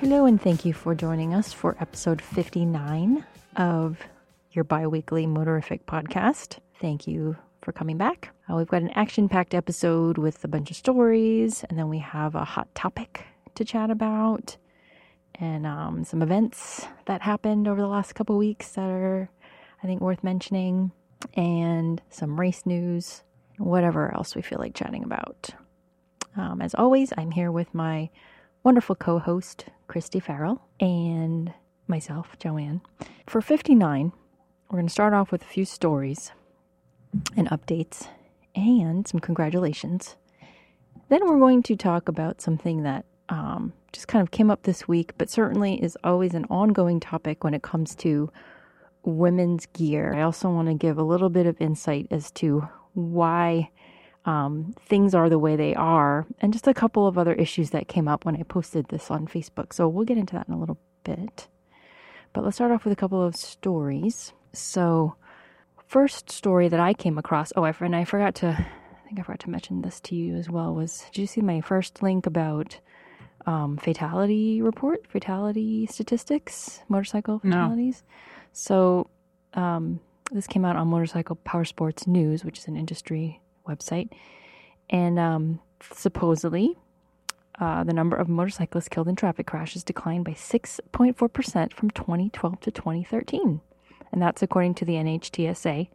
Hello, and thank you for joining us for episode 59 of your bi weekly motorific podcast. Thank you for coming back. Uh, we've got an action packed episode with a bunch of stories, and then we have a hot topic to chat about, and um, some events that happened over the last couple weeks that are, I think, worth mentioning, and some race news, whatever else we feel like chatting about. Um, as always, I'm here with my wonderful co host, Christy Farrell, and myself, Joanne. For 59, we're going to start off with a few stories and updates and some congratulations. Then we're going to talk about something that um, just kind of came up this week, but certainly is always an ongoing topic when it comes to women's gear. I also want to give a little bit of insight as to why um, things are the way they are, and just a couple of other issues that came up when I posted this on Facebook. So we'll get into that in a little bit. But let's start off with a couple of stories. So, first story that I came across. Oh, I and I forgot to. I think I forgot to mention this to you as well. Was did you see my first link about um, fatality report, fatality statistics, motorcycle fatalities? No. So, um, this came out on Motorcycle Power Sports News, which is an industry website, and um, supposedly uh, the number of motorcyclists killed in traffic crashes declined by 6.4% from 2012 to 2013. And that's according to the NHTSA,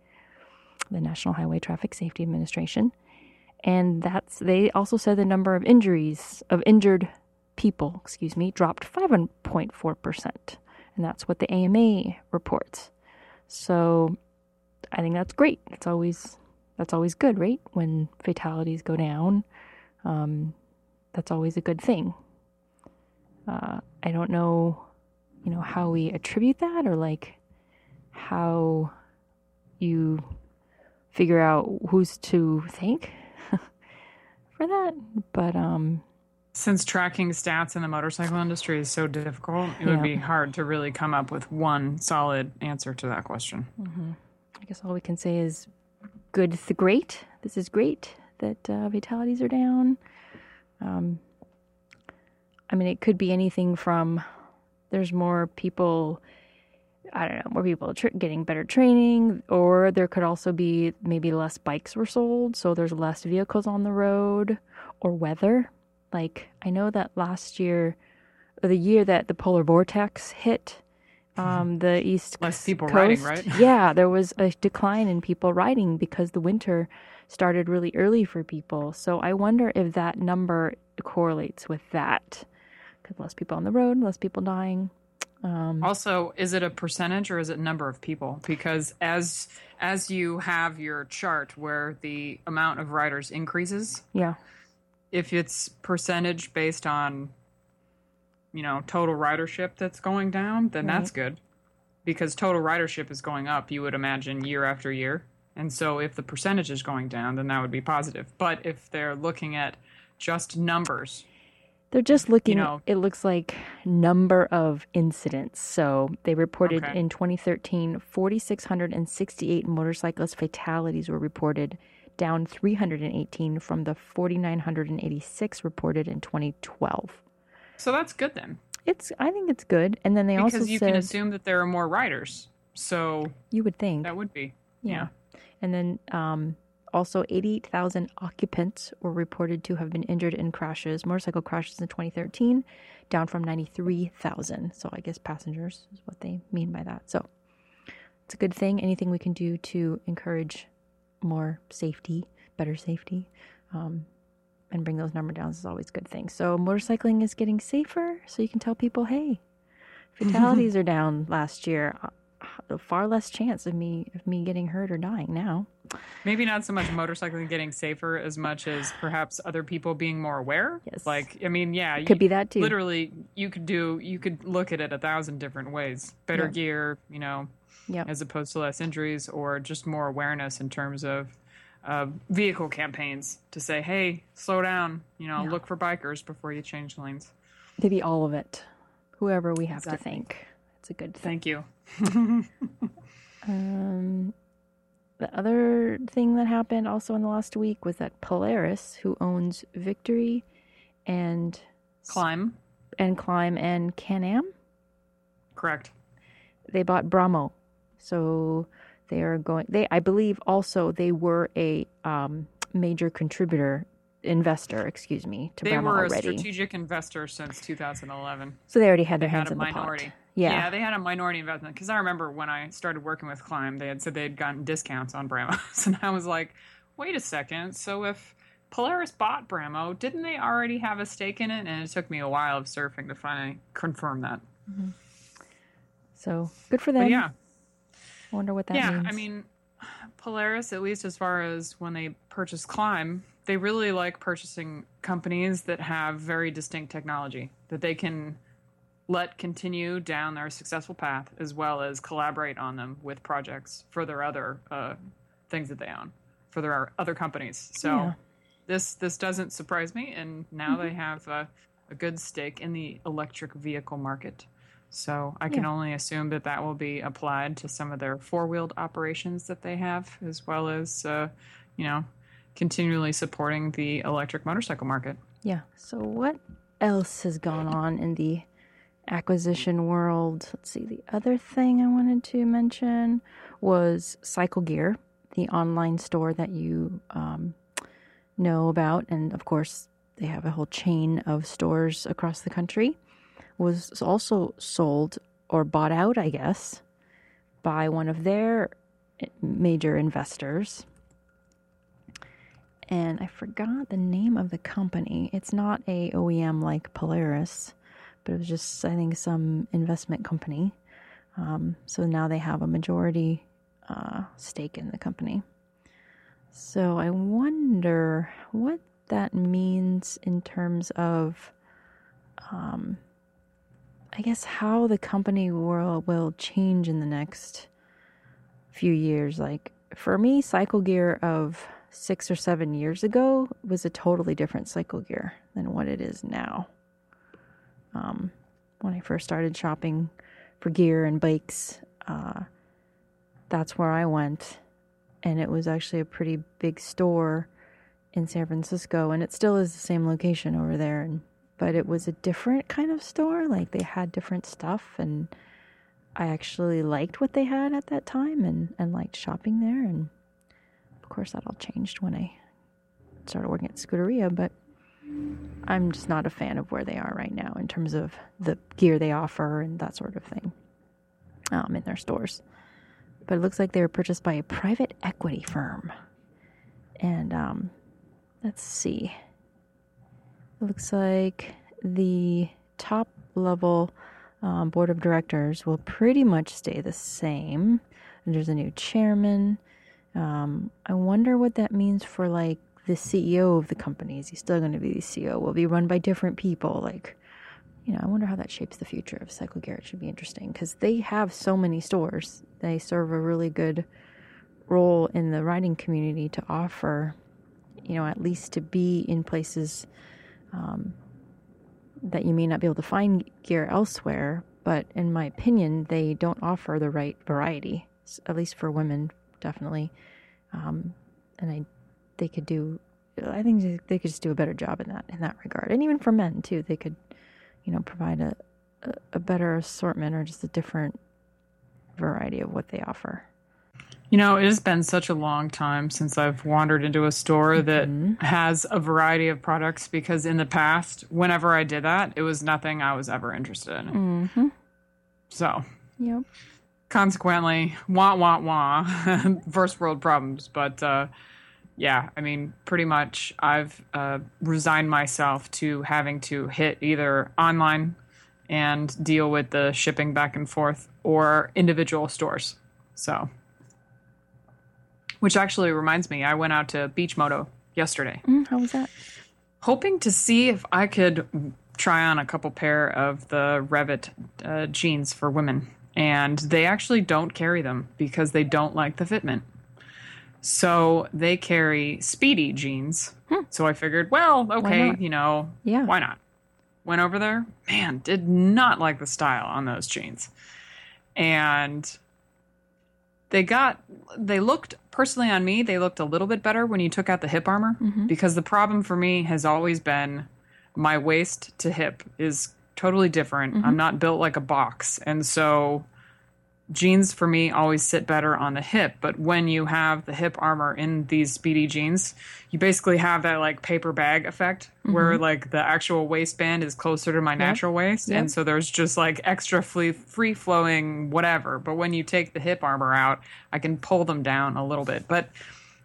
the National Highway Traffic Safety Administration. And that's they also said the number of injuries of injured people, excuse me, dropped 5.4%. And that's what the AMA reports. So I think that's great. It's always that's always good, right? When fatalities go down, um, that's always a good thing. Uh, I don't know, you know, how we attribute that or like how you figure out who's to thank for that. But um, since tracking stats in the motorcycle industry is so difficult, it yeah. would be hard to really come up with one solid answer to that question. Mm-hmm. I guess all we can say is good the great. This is great that uh, fatalities are down. Um, I mean, it could be anything from there's more people, I don't know, more people tr- getting better training, or there could also be maybe less bikes were sold, so there's less vehicles on the road, or weather. Like, I know that last year, or the year that the polar vortex hit, um, the east less people coast, riding, right? yeah, there was a decline in people riding because the winter started really early for people. So I wonder if that number correlates with that. Because less people on the road, less people dying. Um, also, is it a percentage or is it number of people? Because as as you have your chart where the amount of riders increases, yeah, if it's percentage based on you know total ridership that's going down, then right. that's mm-hmm. good. Because total ridership is going up, you would imagine year after year. And so if the percentage is going down, then that would be positive. But if they're looking at just numbers, they're just looking, you know, it looks like number of incidents. So they reported okay. in 2013, 4,668 motorcyclist fatalities were reported, down 318 from the 4,986 reported in 2012. So that's good then. It's, I think it's good. And then they because also you said, can assume that there are more riders. So you would think that would be, yeah. yeah. And then um, also 88,000 occupants were reported to have been injured in crashes, motorcycle crashes in 2013, down from 93,000. So I guess passengers is what they mean by that. So it's a good thing. Anything we can do to encourage more safety, better safety, um, and bring those number downs is always a good thing. So motorcycling is getting safer. So you can tell people, hey, fatalities are down last year uh, The far less chance of me of me getting hurt or dying now. Maybe not so much motorcycling getting safer as much as perhaps other people being more aware. Yes. Like I mean, yeah, it could be that too. Literally, you could do you could look at it a thousand different ways. Better yeah. gear, you know, yep. as opposed to less injuries, or just more awareness in terms of uh, vehicle campaigns to say, hey, slow down. You know, yeah. look for bikers before you change lanes. Maybe all of it. Whoever we have exactly. to thank. It's a good thing. Thank you. um, the other thing that happened also in the last week was that Polaris, who owns Victory and Klim and Klim and Can-Am. Correct. They bought Bramo. So they are going they I believe also they were a um, major contributor investor, excuse me, to They Bramo were a already. strategic investor since 2011. so they already had They their hands had in the minority. pot. Yeah. yeah, they had a minority investment because I remember when I started working with Klim, they had said they had gotten discounts on Bramos, and I was like, "Wait a second! So if Polaris bought Bramo, didn't they already have a stake in it?" And it took me a while of surfing to finally confirm that. So good for them. But yeah, I wonder what that means. yeah. means. I mean, Polaris, at least as far as when they purchase Klim, they really like purchasing companies that have very distinct technology that they can let continue down their successful path, as well as collaborate on them with projects for their other uh, things that they own for their other companies. So Yeah. this this doesn't surprise me, and now they have a, a good stake in the electric vehicle market. So I can Yeah. only assume that that will be applied to some of their four wheeled operations that they have, as well as uh, you know continually supporting the electric motorcycle market. Yeah. So what else has gone on in the acquisition world? Let's see. The other thing I wanted to mention was Cycle Gear, the online store that you um, know about, and of course they have a whole chain of stores across the country. Was also sold or bought out, I guess, by one of their major investors and I forgot the name of the company. It's not a OEM like Polaris, but it was just I think some investment company. Um, so now they have a majority uh, stake in the company. So I wonder what that means in terms of, um, I guess how the company will will change in the next few years. Like for me, Cycle Gear of six or seven years ago was a totally different cycle gear than what it is now. Um, when I first started shopping for gear and bikes, uh, that's where I went. And it was actually a pretty big store in San Francisco. And it still is the same location over there. And, but it was a different kind of store. Like they had different stuff. And I actually liked what they had at that time and, and liked shopping there. And of course, that all changed when I started working at Scuderia, but I'm just not a fan of where they are right now in terms of the gear they offer and that sort of thing um, in their stores. But it looks like they were purchased by a private equity firm. And um, let's see. Looks like the top level um, board of directors will pretty much stay the same. And there's a new chairman. Um, I wonder what that means for like the CEO of the company. Is he still going to be the CEO? Will be run by different people? Like, you know, I wonder how that shapes the future of Cycle. It should be interesting because they have so many stores. They serve a really good role in the riding community to offer, you know, at least to be in places um, that you may not be able to find gear elsewhere. But in my opinion, they don't offer the right variety, at least for women, definitely. Um, and I, they could do. I think they- could just do a better job in that in that regard, and even for men too. They could, you know, provide a, a better assortment or just a different variety of what they offer. You know, it has been such a long time since I've wandered into a store that has a variety of products because in the past, whenever I did that, it was nothing I was ever interested in. Mm-hmm. So, Yep. consequently, wah, wah, wah, first world problems. But uh, yeah, I mean, pretty much I've uh, resigned myself to having to hit either online and deal with the shipping back and forth or individual stores. So, which actually reminds me, I went out to Beach Moto yesterday Mm, how was that? hoping to see if I could try on a couple pair of the Revit uh, jeans for women. And they actually don't carry them because they don't like the fitment. So they carry Spidi jeans. So I figured, well, okay, you know, Yeah. why not? Went over there, man, did not like the style on those jeans. And they got they looked personally on me they looked a little bit better when you took out the hip armor mm-hmm. because the problem for me has always been my waist to hip is totally different. Mm-hmm. I'm not built like a box. And so jeans for me always sit better on the hip. But when you have the hip armor in these Spidi jeans, you basically have that like paper bag effect where mm-hmm. like the actual waistband is closer to my natural waist. Yep. And so there's just like extra free, free flowing whatever. But when you take the hip armor out, I can pull them down a little bit. But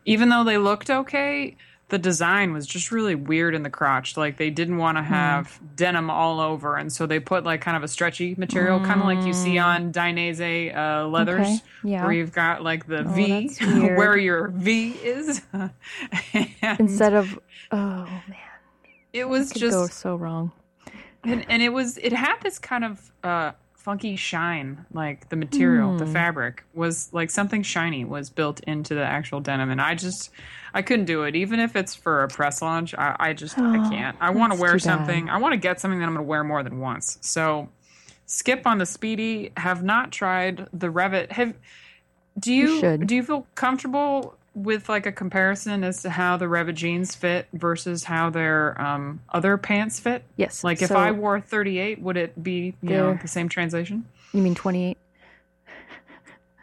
even though they looked okay, the design was just really weird in the crotch. Like they didn't want Hmm. to have denim all over, and so they put like kind of a stretchy material, kind of like you see on Dainese uh, leathers, Hmm. Okay, yeah. Oh, where you've got like the V where your V is. Instead of oh man, it was just go so wrong. and, and it was it had this kind of uh funky shine like the material Hmm. the fabric was like something shiny was built into the actual denim and i just i couldn't do it. Even if it's for a press launch i, I just i Oh, can't. I want to wear too bad. something i want to get something that i'm going to wear more than once. So skip on the Spidi have not tried the revit. Have do You you, do you feel comfortable with like a comparison as to how the Revit jeans fit versus how their um, other pants fit? Yes. Like if so- I wore 38, would it be you know the same translation? you mean twenty eight?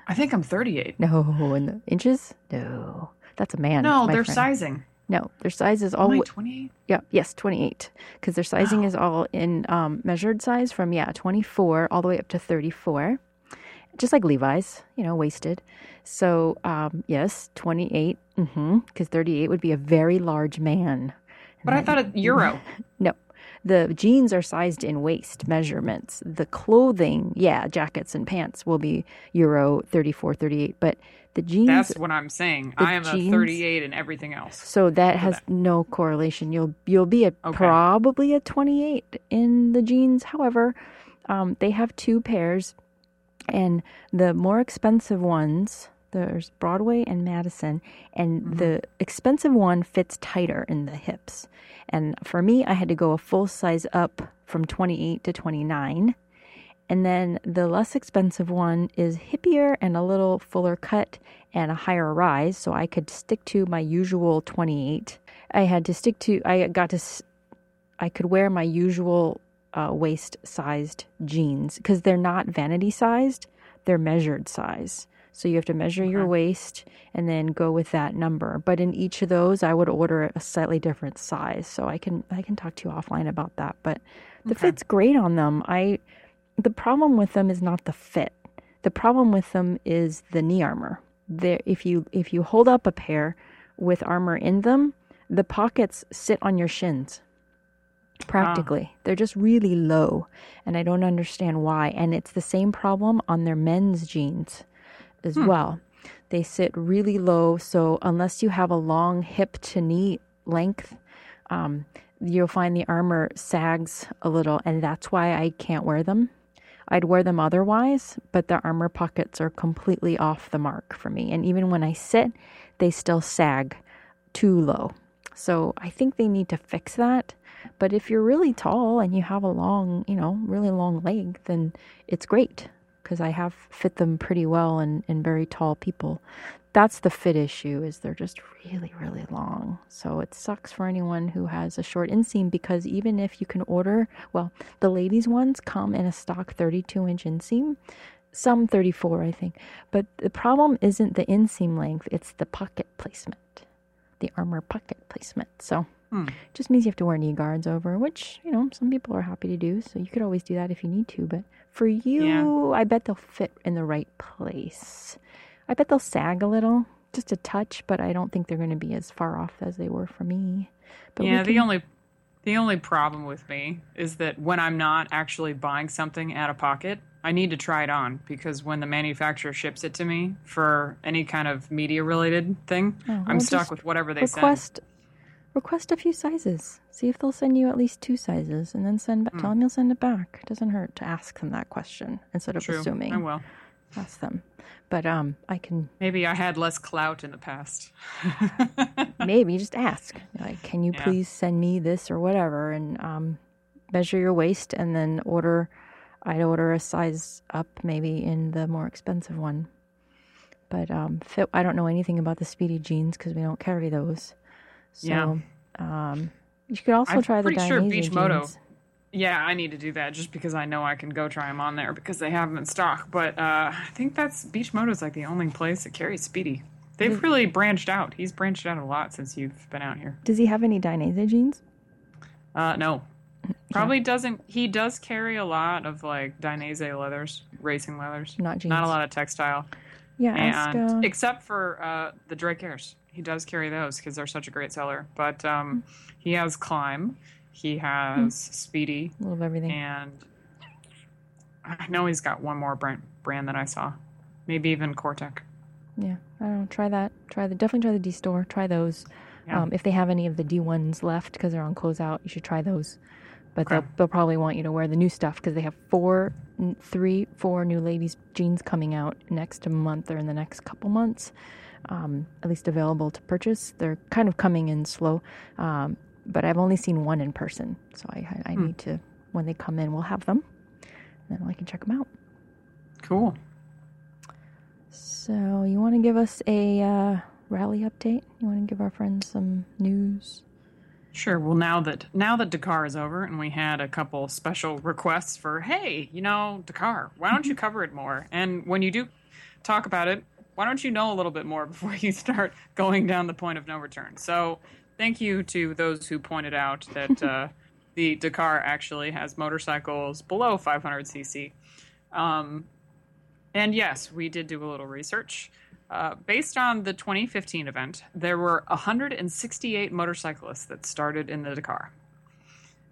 I think I'm 38. No, in the inches? No, that's a man. No, they're friend. sizing. No, their size is all. 28. Yeah, yes, 28. Because their sizing is all in um, measured size from, yeah, 24 all the way up to 34. Just like Levi's, you know, waisted. So, um, yes, 28. Because 38 would be a very large man. But I thought a euro. No, the jeans are sized in waist measurements. The clothing, yeah, jackets and pants will be Euro 34, 38. But the jeans. That's what I'm saying. I am jeans- a 38 and everything else. So that has no correlation. You'll you'll be a Okay. probably a 28 in the jeans. However, um, they have two pairs, and the more expensive ones. There's Broadway and Madison, and mm-hmm. the expensive one fits tighter in the hips. And for me, I had to go a full size up from 28 to 29. And then the less expensive one is hippier and a little fuller cut and a higher rise. So I could stick to my usual 28. I had to stick to, I got to, I could wear my usual uh, waist sized jeans because they're not vanity sized, they're measured size. So you have to measure your waist and then go with that number. But in each of those, I would order a slightly different size. So I can I can talk to you offline about that. But the Okay. fit's great on them. I the problem with them is not the fit. The problem with them is the knee armor. There, if you if you hold up a pair with armor in them, the pockets sit on your shins. Practically, they're just really low, and I don't understand why. And it's the same problem on their men's jeans as well. They sit really low, so unless you have a long hip to knee length, um, you'll find the armor sags a little, and that's why I can't wear them. I'd wear them otherwise, but the armor pockets are completely off the mark for me. And even when I sit, they still sag too low. So I think they need to fix that. But if you're really tall and you have a long, you know, really long leg, then it's great because I have fit them pretty well in, in very tall people. That's the fit issue is they're just really, really long. So it sucks for anyone who has a short inseam because even if you can order, well, the ladies ones come in a stock 32 inch inseam, some 34, I think. But the problem isn't the inseam length, it's the pocket placement, the armor pocket placement. So Hmm. just means you have to wear knee guards over, which, you know, some people are happy to do. So you could always do that if you need to. But for you, I bet they'll fit in the right place. I bet they'll sag a little, just a touch, but I don't think they're going to be as far off as they were for me. But yeah, the only the only problem with me is that when I'm not actually buying something out of pocket, I need to try it on because when the manufacturer ships it to me for any kind of media related thing, Oh, well, I'm stuck with whatever they request request a few sizes. See if they'll send you at least two sizes, and then send. Hmm. Tell them you'll send it back. It doesn't hurt to ask them that question instead of. True. assuming. I will. Ask them. But um, I can Maybe I had less clout in the past. maybe just ask. Like, can you Yeah. please send me this or whatever, and um, measure your waist, and then order. I'd order a size up, maybe in the more expensive one. But um, fit. I don't know anything about the Spidi jeans because we don't carry those. So, Yeah. um, you could also I'm try the pretty sure Beach Moto jeans. Yeah, I need to do that just because I know I can go try them on there because they have them in stock. But uh, I think that's Beach Moto is like the only place that carries Spidi. They've really branched out. He's branched out a lot since you've been out here. Does he have any Dainese jeans? Uh, no, probably doesn't. He does carry a lot of like Dainese leathers, racing leathers. Not jeans. Not a lot of textile. Yeah, ask, and uh, except for uh, the Drake Airs, he does carry those because they're such a great seller. But um, he has Klim, he has Spidi, a little of everything. and I know he's got one more brand brand that I saw, maybe even Cortech. Yeah, I don't know. Try that. Try the definitely try the D store. Try those. Yeah. Um, if they have any of the D ones left because they're on closeout, you should try those. But Okay. they'll, they'll probably want you to wear the new stuff because they have four, three, four new ladies jeans coming out next month or in the next couple months, um, at least available to purchase. They're kind of coming in slow, um, but I've only seen one in person, so I, I, I Hmm. need to when they come in, we'll have them, and then I can check them out. Cool. So, you want to give us a uh, rally update? You want to give our friends some news? Sure. Well, now that now that Dakar is over, and we had a couple special requests for, hey, you know, Dakar, why don't you cover it more? And when you do talk about it, why don't you know a little bit more before you start going down the point of no return? So, thank you to those who pointed out that uh, the Dakar actually has motorcycles below 500cc. Um, and yes, we did do a little research. Uh, based on the 2015 event, there were 168 motorcyclists that started in the Dakar.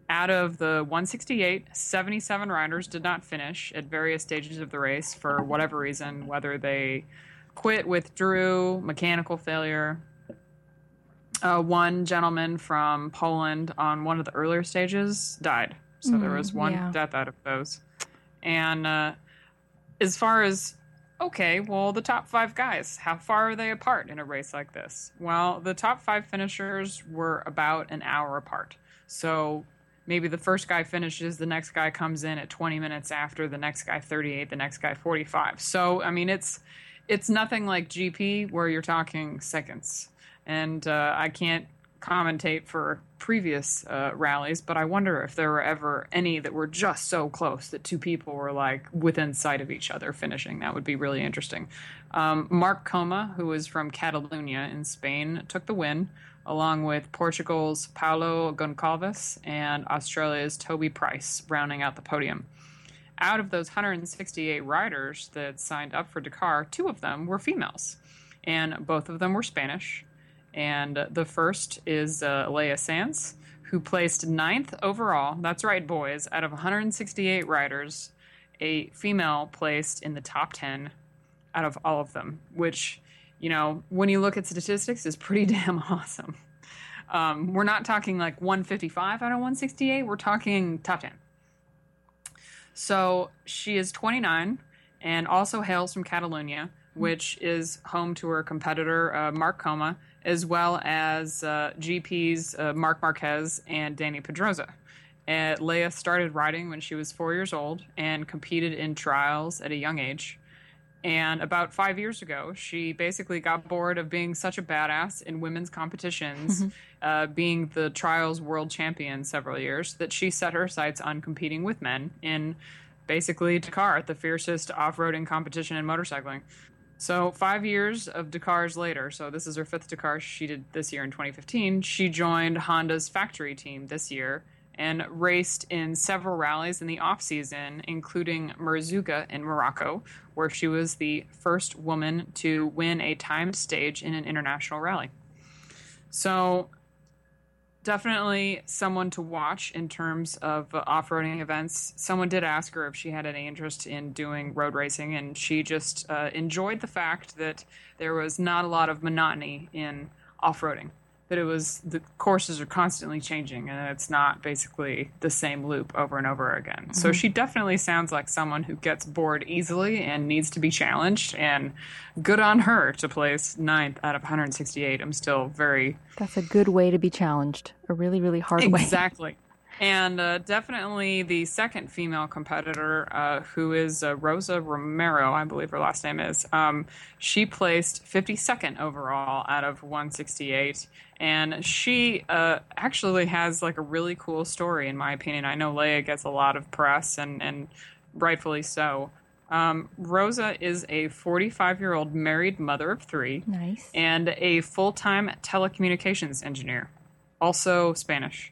Out of the 168, 77 riders did not finish at various stages of the race for whatever reason, whether they quit, withdrew, mechanical failure. Uh, one gentleman from Poland on one of the earlier stages died. So there Mm, was one yeah. death out of those. And uh, as far as okay, well, the top five guys, how far are they apart in a race like this? Well, the top five finishers were about an hour apart. So maybe the first guy finishes, the next guy comes in at 20 minutes after, the next guy 38, the next guy 45. So, I mean, it's it's nothing like GP where you're talking seconds. And uh, I can't commentate for previous uh, rallies, but I wonder if there were ever any that were just so close that two people were like within sight of each other finishing. That would be really interesting. Um, Marc Coma, who is from Catalonia in Spain, took the win, along with Portugal's Paulo Goncalves and Australia's Toby Price, rounding out the podium. Out of those 168 riders that signed up for Dakar, two of them were females, and both of them were Spanish. And the first is uh, Laia Sanz, who placed ninth overall. That's right, boys. Out of 168 riders, a female placed in the top 10 out of all of them, which, you know, when you look at statistics, is pretty damn awesome. Um, we're not talking like 155 out of 168, we're talking top 10. So she is 29 and also hails from Catalonia, which is home to her competitor, uh, Marc Coma, as well as uh, GP's uh, Marc Marquez and Dani Pedrosa. Uh, Laia started riding when she was four years old and competed in trials at a young age. And about five years ago, she basically got bored of being such a badass in women's competitions, uh, being the trials world champion several years, that she set her sights on competing with men in basically Dakar, the fiercest off roading competition in motorcycling. So, five years of Dakars later, so this is her fifth Dakar she did this year in 2015, she joined Honda's factory team this year and raced in several rallies in the off season, including Merzouga in Morocco, where she was the first woman to win a timed stage in an international rally. So, definitely someone to watch in terms of uh, off-roading events. Someone did ask her if she had any interest in doing road racing, and she just uh, enjoyed the fact that there was not a lot of monotony in off-roading. That it was the courses are constantly changing, and it's not basically the same loop over and over again. So mm-hmm. she definitely sounds like someone who gets bored easily and needs to be challenged. And good on her to place ninth out of 168. I'm still very That's a good way to be challenged. A really, really hard way. Exactly. And uh, definitely the second female competitor, uh, who is uh, Rosa Romero, I believe her last name is. Um, she placed 52nd overall out of 168, and she uh, actually has like a really cool story, in my opinion. I know Laia gets a lot of press, and and rightfully so. Um, Rosa is a 45 year old married mother of three Nice. and a full time telecommunications engineer, also Spanish.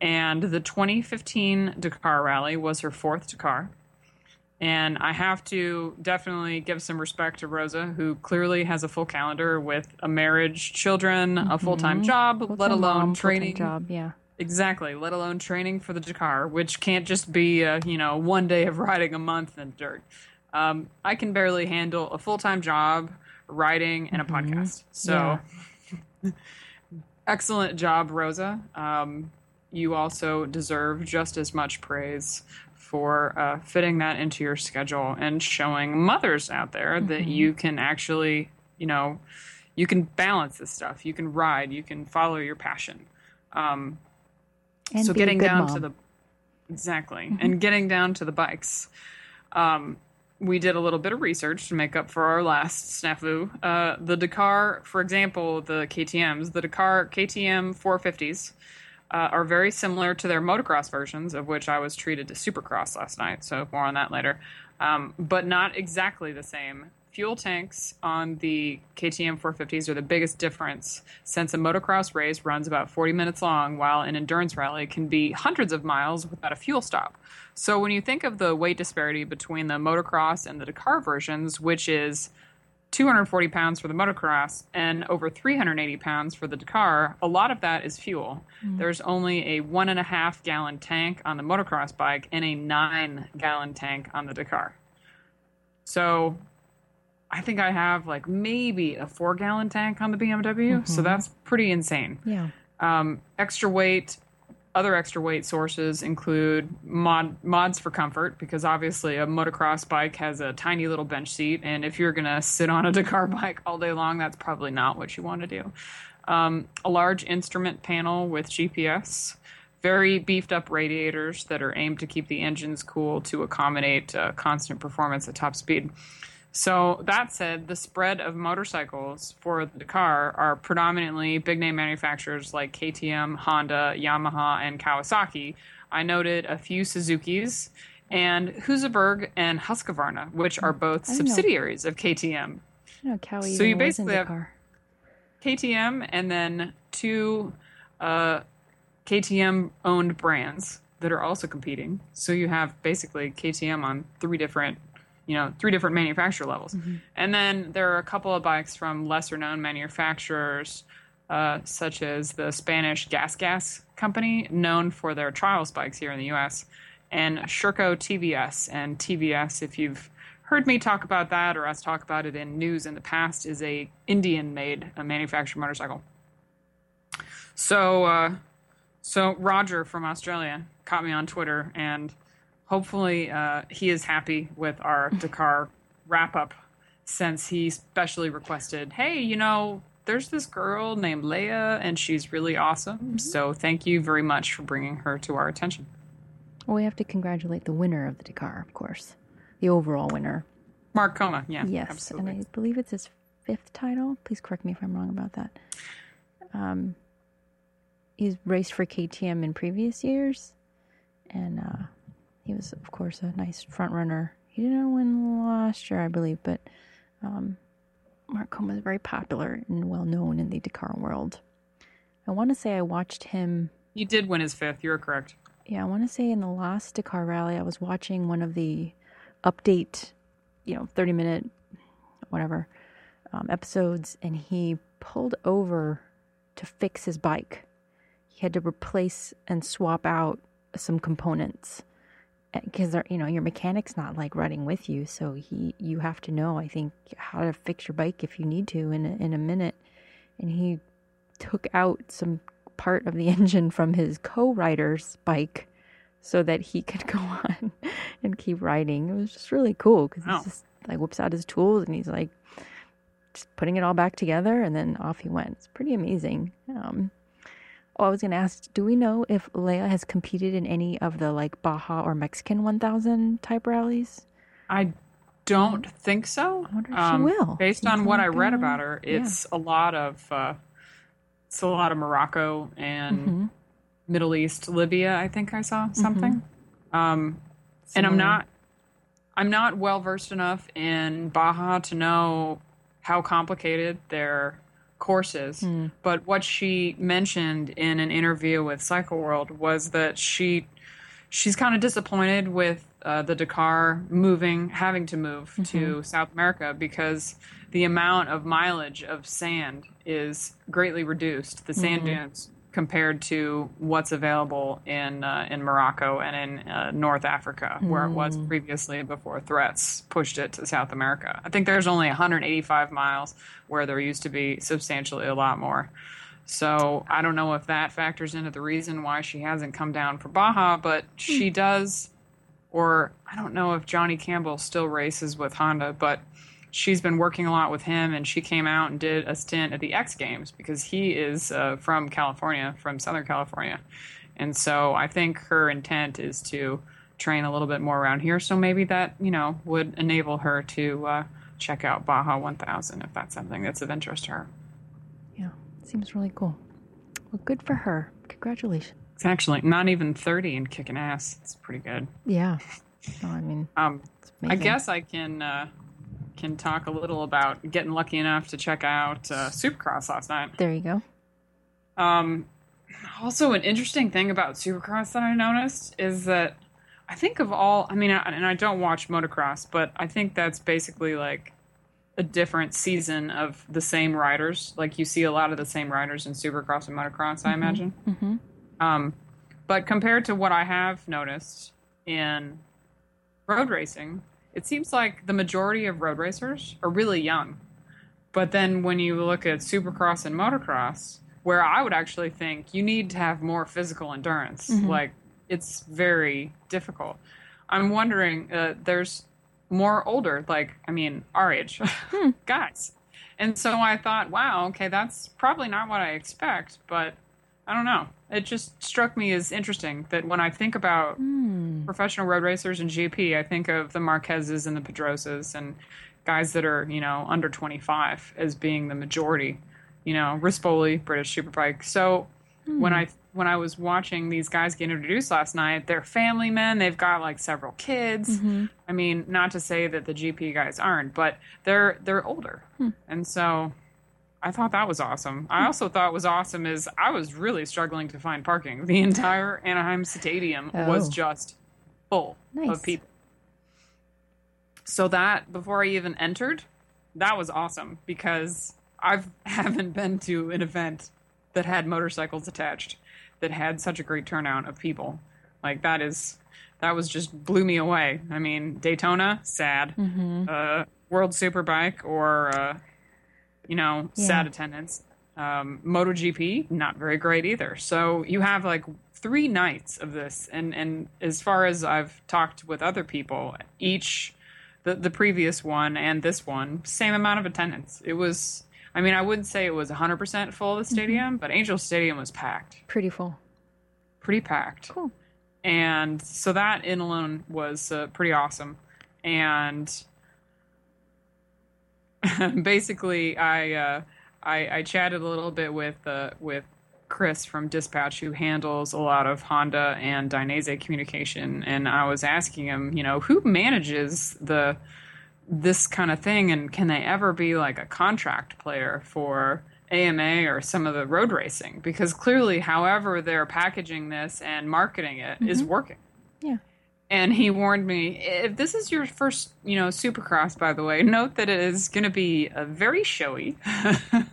And the 2015 Dakar Rally was her fourth Dakar. And I have to definitely give some respect to Rosa, who clearly has a full calendar with a marriage, children, a full time job, let alone mom, training. job. Yeah. Exactly, let alone training for the Dakar, which can't just be, uh, you know, one day of riding a month in dirt. Um, I can barely handle a full time job, riding, and a podcast. So, excellent job, Rosa. Um, you also deserve just as much praise for uh, fitting that into your schedule and showing mothers out there that you can actually, you know, you can balance this stuff. You can ride. You can follow your passion. Um, And so getting down mom. to the exactly and getting down to the bikes um, we did a little bit of research to make up for our last snafu uh, the dakar for example the ktms the dakar ktm 450s uh, are very similar to their motocross versions of which i was treated to supercross last night so more on that later um, but not exactly the same fuel tanks on the KTM 450s are the biggest difference since a motocross race runs about 40 minutes long while an endurance rally can be hundreds of miles without a fuel stop. So when you think of the weight disparity between the motocross and the Dakar versions, which is 240 pounds for the motocross and over 380 pounds for the Dakar, a lot of that is fuel. There's only a one and a half gallon tank on the motocross bike and a nine gallon tank on the Dakar. So I think I have like maybe a four gallon tank on the BMW. So that's pretty insane. Yeah. Um, extra weight, other extra weight sources include mod, mods for comfort because obviously a motocross bike has a tiny little bench seat, and if you're gonna sit on a Dakar bike all day long, that's probably not what you want to do. Um, a large instrument panel with GPS, very beefed up radiators that are aimed to keep the engines cool to accommodate uh, constant performance at top speed. So that said, the spread of motorcycles for the Dakar are predominantly big name manufacturers like KTM, Honda, Yamaha, and Kawasaki. I noted a few Suzuki's and Husaberg and Husqvarna, which are both I didn't know. subsidiaries of KTM. No, cow So you basically have-. KTM and then two uh, KTM owned brands that are also competing. So you have basically KTM on three different, you know, three different manufacturer levels. And then there are a couple of bikes from lesser known manufacturers, uh, such as the Spanish Gas Gas company, known for their trials bikes here in the US, and Sherco TVS. And TVS, if you've heard me talk about that or us talk about it in news in the past, is a Indian made a manufactured motorcycle. So, uh, so Roger from Australia caught me on Twitter, and hopefully uh, he is happy with our Dakar wrap up, since he specially requested, "Hey, you know, there's this girl named Laia, and she's really awesome. So thank you very much for bringing her to our attention." Well, we have to congratulate the winner of the Dakar, of course, the overall winner. Marc Coma, yeah, yes, absolutely. and I believe it's his fifth title. Please correct me if I'm wrong about that. Um, he's raced for KTM in previous years, and uh, he was, of course, a nice front runner. He didn't win last year, I believe, but um, Marc Coma is very popular and well known in the Dakar world. I want to say I watched him He did win his fifth. You're correct. yeah, I want to say in the last Dakar rally, I was watching one of the update, you know, 30 minute, whatever, um, episodes, and he pulled over to fix his bike. He had to replace and swap out some components because you know your mechanic's not like riding with you, so he you have to know I think how to fix your bike if you need to in a, in a minute. And he took out some part of the engine from his co-rider's bike so that he could go on and keep riding. It was just really cool because Wow. he's just like whips out his tools and he's like just putting it all back together and then off he went. It's pretty amazing. Um, Oh, I was going to ask, do we know if Laia has competed in any of the like Baja or Mexican 1000 type rallies? I don't think so. I wonder if Um, she will. Based Seems on what I read about her, it's a lot of uh, it's a lot of Morocco and Mhm. Middle East, Libya. I think I saw something. Um, and I'm not I'm not well versed enough in Baja to know how complicated their course is. Hmm. But what she mentioned in an interview with Cycle World was that she she's kind of disappointed with uh, the Dakar moving, having to move to South America because the amount of mileage of sand is greatly reduced. The sand dunes compared to what's available in uh, in Morocco and in uh, North Africa, where it was previously before threats pushed it to South America. I think there's only 185 miles where there used to be substantially a lot more. So I don't know if that factors into the reason why she hasn't come down for Baja, but she does. Or I don't know if Johnny Campbell still races with Honda, but she's been working a lot with him, and she came out and did a stint at the X Games because he is uh, from California, from Southern California, and so I think her intent is to train a little bit more around here. So maybe that you know would enable her to uh, check out Baja 1000 if that's something that's of interest to her. Yeah, seems really cool. Well, good for her. Congratulations. It's actually not even 30 and kicking ass. It's pretty good. Yeah. No, I mean, Um, I guess I can uh, can talk a little about getting lucky enough to check out uh, Supercross last night. There you go. Um, also, an interesting thing about Supercross that I noticed is that I think of all, I mean, I- and I don't watch motocross, but I think that's basically like a different season of the same riders. Like you see a lot of the same riders in Supercross and motocross, I imagine. Mm-hmm. Um, but compared to what I have noticed in road racing, it seems like the majority of road racers are really young. But then when you look at supercross and motocross, where I would actually think you need to have more physical endurance, like it's very difficult. I'm wondering, uh, there's more older, like, I mean, our age guys. And so I thought, wow, okay, that's probably not what I expect, but I don't know. It just struck me as interesting that when I think about Hmm. professional road racers and GP, I think of the Marquezes and the Pedrosas and guys that are, you know, under 25 as being the majority. You know, Rispoli, British Superbike. So hmm. when I when I was watching these guys get introduced last night, they're family men. They've got like several kids. Mm-hmm. I mean, not to say that the GP guys aren't, but they're they're older, hmm. and so I thought that was awesome. I also thought was awesome is I was really struggling to find parking. The entire Anaheim Stadium was Oh. just full Nice. of people. So that before I even entered, that was awesome because I haven't been to an event that had motorcycles attached that had such a great turnout of people. Like that is that was just blew me away. I mean, Daytona, sad. Mm-hmm. Uh, World Superbike or uh, you know, Yeah. sad attendance. Um, MotoGP, not very great either. So you have like three nights of this, and and as far as I've talked with other people, each the the previous one and this one, same amount of attendance. It was. I mean, I wouldn't say it was 100% full of the stadium, but Angel Stadium was packed, Pretty full. pretty packed Cool. and so that in alone was uh, pretty awesome and basically i uh, I, I chatted a little bit with uh, with Chris from Dispatch, who handles a lot of Honda and Dainese communication, and I was asking him, you know, who manages the this kind of thing, and can they ever be like a contract player for AMA or some of the road racing? Because clearly, however they're packaging this and marketing it is working. And he warned me if this is your first, you know, supercross, by the way, note that it is going to be uh, very showy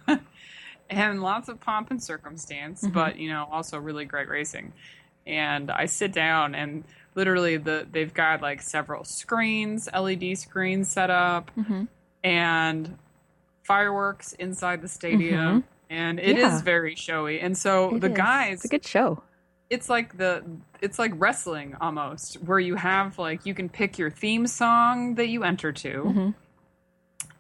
and lots of pomp and circumstance, but, you know, also really great racing. And I sit down and literally the they've got like several screens, LED screens set up Mhm. and fireworks inside the stadium. And it is Yeah. very showy. And so It the is. guys It's a good show. It's like the it's like wrestling almost where you have like you can pick your theme song that you enter to Mhm.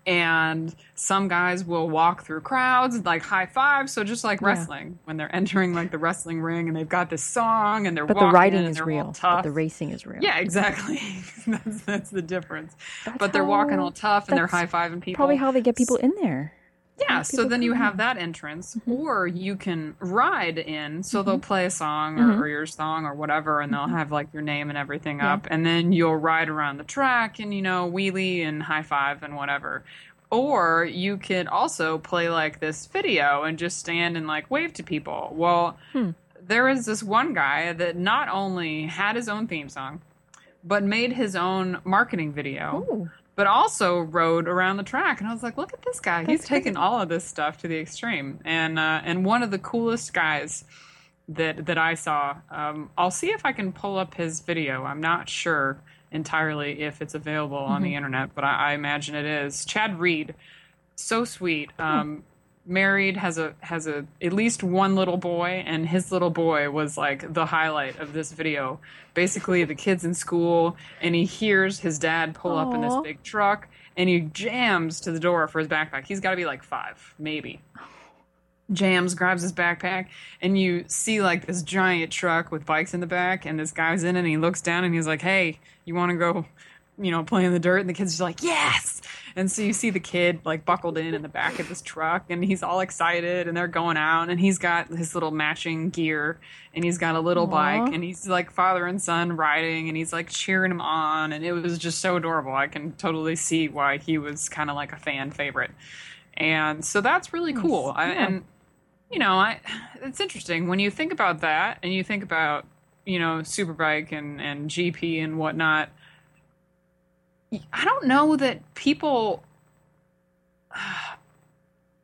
and some guys will walk through crowds like high five so just like Yeah. wrestling when they're entering like the wrestling ring and they've got this song and they're But the riding is real. But the racing is real. yeah exactly that's that's the difference That's but they're walking all tough and they're high-fiving people Probably how they get people in there. Yeah, so then you come have that entrance, or you can ride in. So Mm-hmm. they'll play a song or, or your song or whatever, and they'll have like your name and everything Yeah. up, and then you'll ride around the track and you know wheelie and high five and whatever. Or you could also play like this video and just stand and like wave to people. Well, Hmm. there is this one guy that not only had his own theme song, but made his own marketing video Oh, but also rode around the track. And I was like, look at this guy. He's That's taken crazy. all of this stuff to the extreme. And uh, and one of the coolest guys that that I saw. Um, I'll see if I can pull up his video. I'm not sure entirely if it's available on Mm-hmm. the internet, but I, I imagine it is. Chad Reed, so sweet. Hmm. Um, married has a has a at least one little boy and his little boy was like the highlight of this video. Basically the kid's in school and he hears his dad pull up in this big truck and he jams to the door for his backpack. He's got to be like five maybe. Jams grabs his backpack and you see like this giant truck with bikes in the back and this guy's in it and he looks down and he's like hey you want to go you know playing in the dirt and the kid's just like yes! And so you see the kid like buckled in in the back of this truck and he's all excited and they're going out and he's got his little matching gear and he's got a little Aw. bike and he's like father and son riding and he's like cheering him on and it was just so adorable. I can totally see why he was kind of like a fan favorite. And so that's really cool. I, Yeah. and you know I, it's interesting. When you think about that and you think about you know superbike and and gp and whatnot I don't know that people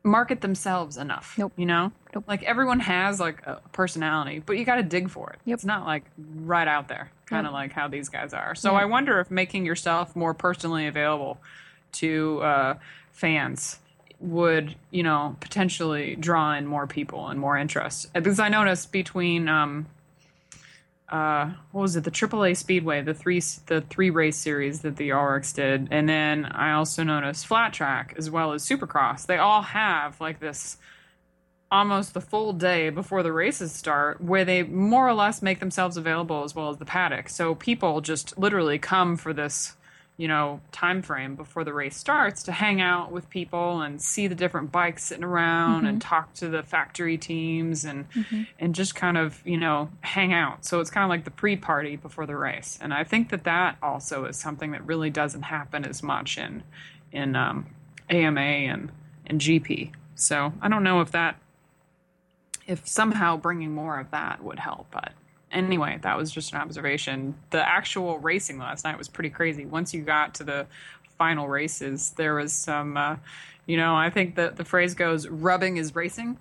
market themselves enough. Nope. You know? Nope. Like everyone has like a personality, but you got to dig for it. Yep. It's not like right out there, kind of Yep. like how these guys are. So Yep. I wonder if making yourself more personally available to uh, fans would, you know, potentially draw in more people and more interest. Uh, Because I noticed between um, uh, what was it? The AAA Speedway, the three the three race series that the RX did, and then I also noticed Flat Track as well as Supercross. They all have like this almost the full day before the races start, where they more or less make themselves available as well as the paddock. So people just literally come for this, you know, time frame before the race starts to hang out with people and see the different bikes sitting around and talk to the factory teams and and just kind of you know hang out. So it's kind of like the pre-party before the race, and I think that that also is something that really doesn't happen as much in in um, AMA and and GP. So I don't know if that if somehow bringing more of that would help, but anyway, that was just an observation. The actual racing last night was pretty crazy. Once you got to the final races, there was some, uh, you know, I think that the phrase goes, rubbing is racing.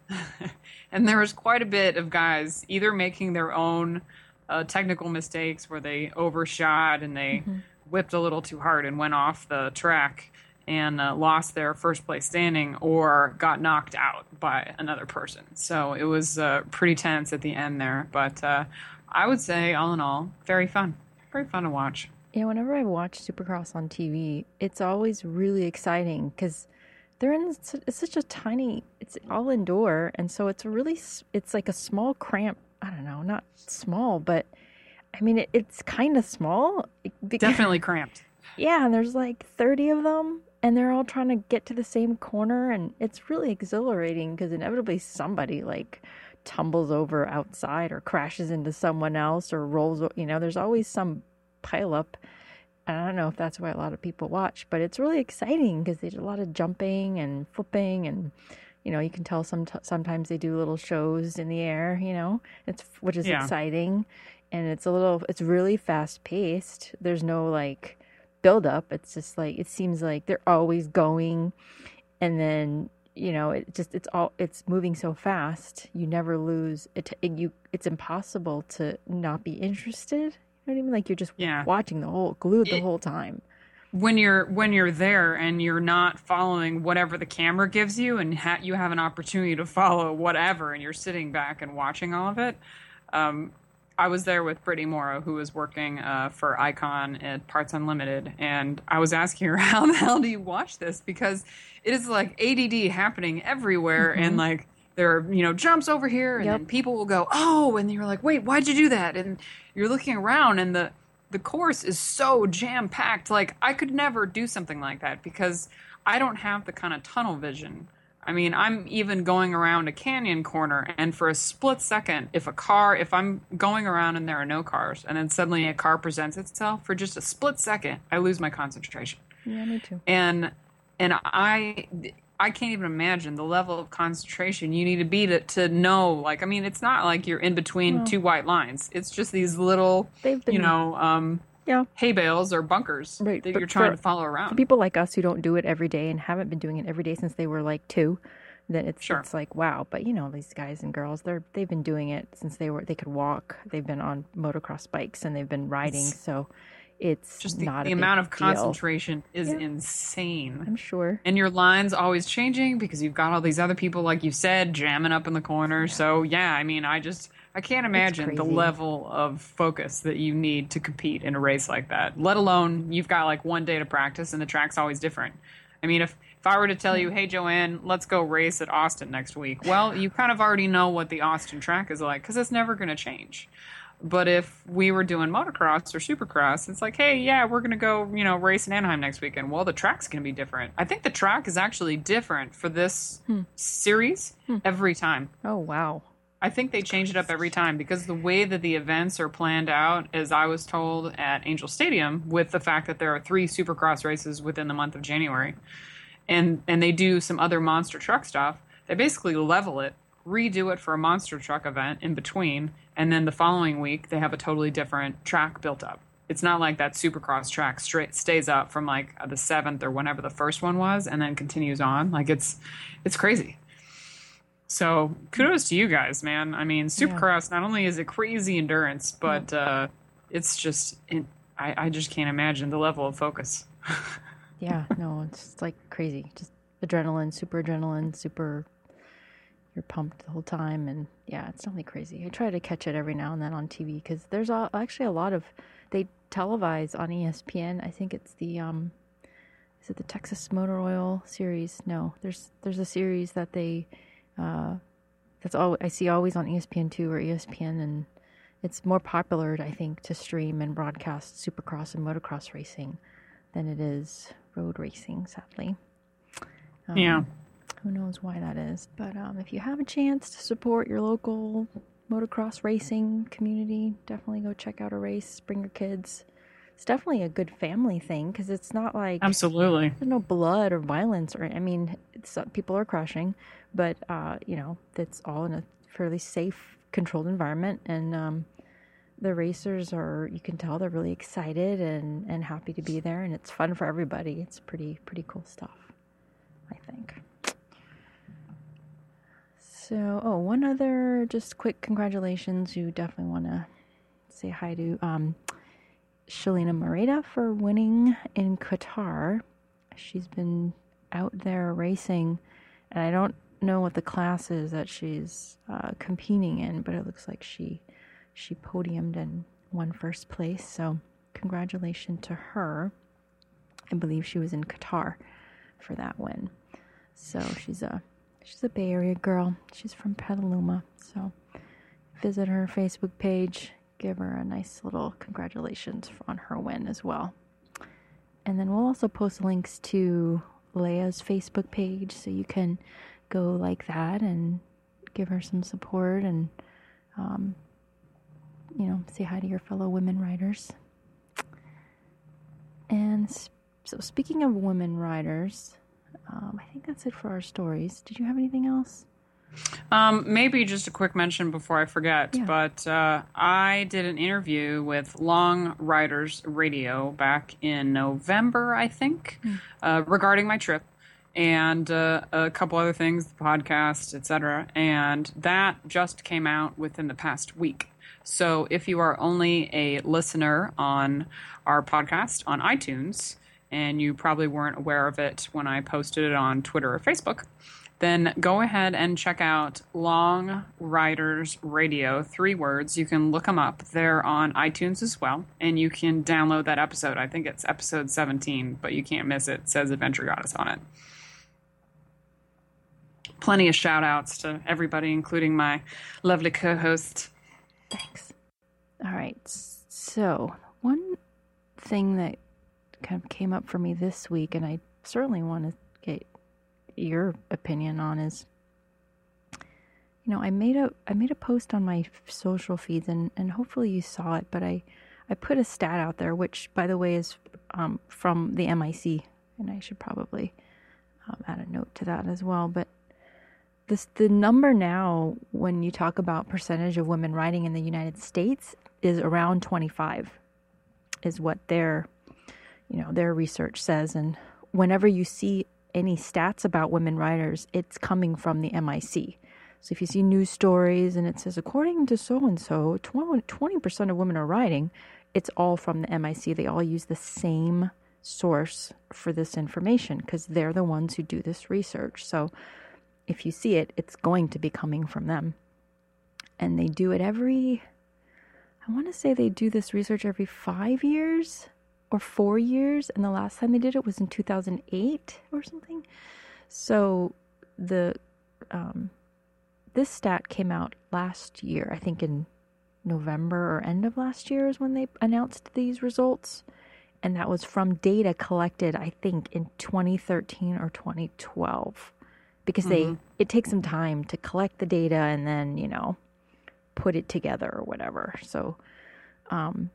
and there was quite a bit of guys either making their own uh, technical mistakes where they overshot and they whipped a little too hard and went off the track and uh, lost their first place standing or got knocked out by another person. So it was uh, pretty tense at the end there. But uh, I would say, all in all, very fun. Very fun to watch. Yeah, whenever I watch Supercross on TV, it's always really exciting because they're in it's such a tiny. It's all indoor, and so it's really it's like a small cramp. I don't know, not small, but I mean it, it's kind of small. because- Definitely cramped. Yeah, and there's like 30 of them, and they're all trying to get to the same corner, and it's really exhilarating because inevitably somebody like tumbles over outside or crashes into someone else or rolls. You know, there's always some pile up. And I don't know if that's why a lot of people watch, but it's really exciting because they do a lot of jumping and flipping, and you know, you can tell some sometimes they do little shows in the air. You know, it's which is Yeah. exciting, and it's a little, it's really fast paced. There's no like build up. It's just like it seems like they're always going, and then you know it just it's all it's moving so fast. You never lose it. it you it's impossible to not be interested. You know what I mean? Like you're just Yeah. watching the whole glued the whole time. when you're when you're there and you're not following whatever the camera gives you and ha- you have an opportunity to follow whatever and you're sitting back and watching all of it um, I was there with Brittany Morrow, who was working uh, for Icon at Parts Unlimited, and I was asking her, "How the hell do you watch this?" Because it is like ADD happening everywhere, Mm-hmm. and like there are you know jumps over here, and Yep. then people will go, "Oh," and you're like, "Wait, why'd you do that?" And you're looking around, and the the course is so jam packed. Like I could never do something like that because I don't have the kind of tunnel vision. I mean, I'm even going around a canyon corner, and for a split second, if a car, if I'm going around and there are no cars, and then suddenly a car presents itself, for just a split second, I lose my concentration. Yeah, me too. And and I I can't even imagine the level of concentration you need to be to, to know. Like, I mean, it's not like you're in between No. two white lines. It's just these little, been you know, um, Yeah. hay bales or bunkers Right, that but you're trying to follow For around. people like us who don't do it every day and haven't been doing it every day since they were like two, then it's Sure. it's like wow. But you know these guys and girls, they're they've been doing it since they were they could walk. They've been on motocross bikes and they've been riding. It's- so it's just the, not the a big amount of deal. concentration is Yeah. insane. I'm sure. and your line's always changing because you've got all these other people, like you said, jamming up in the corner. So yeah, I mean, I just I can't imagine the level of focus that you need to compete in a race like that. Let alone you've got like one day to practice, and the track's always different. I mean, if if I were to tell you, hmm. hey Joanne, let's go race at Austin next week, well, you kind of already know what the Austin track is like because it's never going to change. But if we were doing motocross or supercross, it's like, hey, yeah, we're going to go, you know, race in Anaheim next weekend. Well, the track's going to be different. I think the track is actually different for this hmm. series hmm. every time. Oh wow. I think they change it up every time because the way that the events are planned out, as I was told at Angel Stadium, with the fact that there are three supercross races within the month of January, and and they do some other monster truck stuff, they basically level it, redo it for a monster truck event in between, and then the following week they have a totally different track built up. It's not like that supercross track straight stays up from like the seventh or whenever the first one was, and then continues on. Like it's it's crazy. So kudos to you guys, man. I mean, Supercross not only is it crazy endurance, but uh, it's just it, I, I just can't imagine the level of focus. Yeah. No, it's like crazy. Just adrenaline, super adrenaline, super. You're pumped the whole time, and yeah, it's definitely crazy. I try to catch it every now and then on TV because there's a, actually a lot of they televise on ESPN. I think it's the um, is it the Texas Motor Oil series? No, there's there's a series that they uh, that's all I see always on ESPN two or ESPN, and it's more popular, I think, to stream and broadcast Supercross and motocross racing than it is road racing. Sadly, um, Yeah. who knows why that is? But um, if you have a chance to support your local motocross racing community, definitely go check out a race. Bring your kids. It's definitely a good family thing because it's not like Absolutely. there's no blood or violence or I mean, it's, uh, people are crashing, but uh, you know, it's all in a fairly safe, controlled environment, and um, the racers are. You can tell they're really excited and and happy to be there, and it's fun for everybody. It's pretty pretty cool stuff, I think. So, oh, one other just quick congratulations. You definitely want to say hi to um, Shelina Moreda for winning in Qatar. She's been out there racing, and I don't know what the class is that she's uh, competing in, but it looks like she she podiumed and won first place. So, congratulations to her. I believe she was in Qatar for that win. So she's a she's a Bay Area girl. She's from Petaluma. So visit her Facebook page. Give her a nice little congratulations on her win as well. And then we'll also post links to Laia's Facebook page so you can go like that and give her some support and, um, you know, say hi to your fellow women writers. And so, speaking of women writers, um, I think that's it for our stories. Did you have anything else? Um, maybe just a quick mention before I forget, Yeah. but uh, I did an interview with Long Riders Radio back in November, I think, uh, regarding my trip and uh, a couple other things, the podcast, etc. And that just came out within the past week. So if you are only a listener on our podcast on iTunes, and you probably weren't aware of it when I posted it on Twitter or Facebook, then go ahead and check out Long Riders Radio, three words. You can look them up. They're on iTunes as well, and you can download that episode. I think it's episode 17, but you can't miss it. It says Adventure Goddess on it. Plenty of shout outs to everybody, including my lovely co host. Thanks. All right. So, one thing that kind of came up for me this week, and I certainly want to your opinion on is you know i made a i made a post on my social feeds and and hopefully you saw it but i i put a stat out there which by the way is um, from the MIC and i should probably um, add a note to that as well but this the number now when you talk about percentage of women riding in the united states is around 25 is what their you know their research says and whenever you see any stats about women writers, it's coming from the MIC. So if you see news stories and it says, according to so and so, 20% of women are writing, it's all from the MIC. They all use the same source for this information because they're the ones who do this research. So if you see it, it's going to be coming from them. And they do it every, I want to say they do this research every five years or four years, and the last time they did it was in 2008 or something. So the um, this stat came out last year, I think in November or end of last year is when they announced these results, and that was from data collected, I think, in 2013 or 2012, because mm-hmm. they it takes some time to collect the data and then you know put it together or whatever. So, um,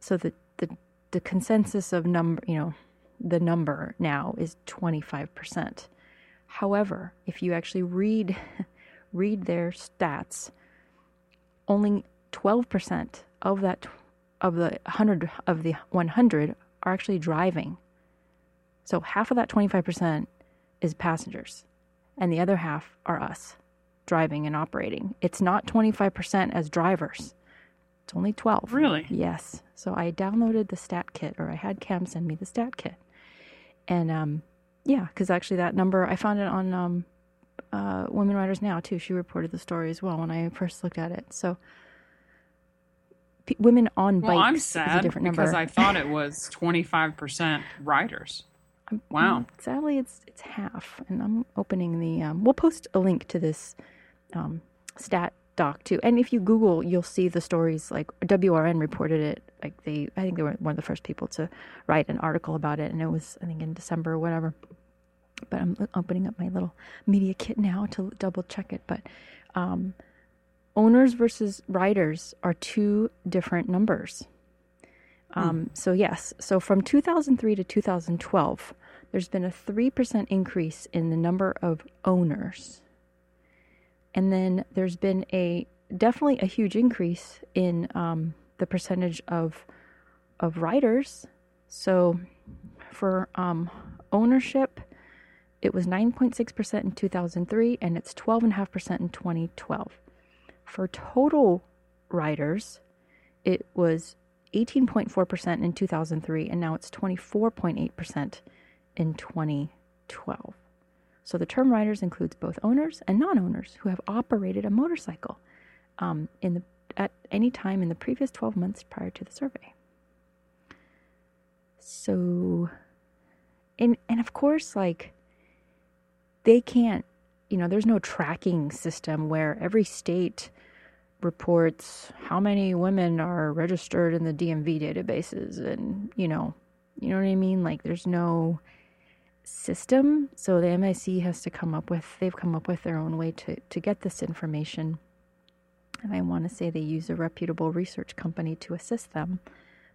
so the the the consensus of number, you know, the number now is 25%. However, if you actually read read their stats, only 12% of that of the 100 of the 100 are actually driving. So half of that 25% is passengers and the other half are us driving and operating. It's not 25% as drivers. It's only 12. Really? Yes. So I downloaded the stat kit, or I had Cam send me the stat kit. And um, yeah, because actually that number, I found it on um, uh, Women Riders Now too. She reported the story as well when I first looked at it. So p- women on well, bikes I'm sad is a different because. I thought it was 25% riders. Wow. sadly, it's it's half, and I'm opening the. Um, we'll post a link to this um, stat doc too. And if you Google, you'll see the stories. Like WRN reported it. Like they, I think they were one of the first people to write an article about it, and it was I think in December or whatever. But I'm opening up my little media kit now to double check it. But um, owners versus writers are two different numbers. Um, mm. So yes, so from 2003 to 2012, there's been a three percent increase in the number of owners and then there's been a definitely a huge increase in um, the percentage of of riders. So for um, ownership, it was 9.6% in 2003 and it's 12.5% in 2012. For total riders, it was 18.4% in 2003 and now it's 24.8% in 2012. So the term riders includes both owners and non-owners who have operated a motorcycle um, in the at any time in the previous 12 months prior to the survey. So, and and of course, like they can't, you know, there's no tracking system where every state reports how many women are registered in the DMV databases, and you know, you know what I mean. Like, there's no system. So the MIC has to come up with, they've come up with their own way to, to get this information. And I want to say they use a reputable research company to assist them.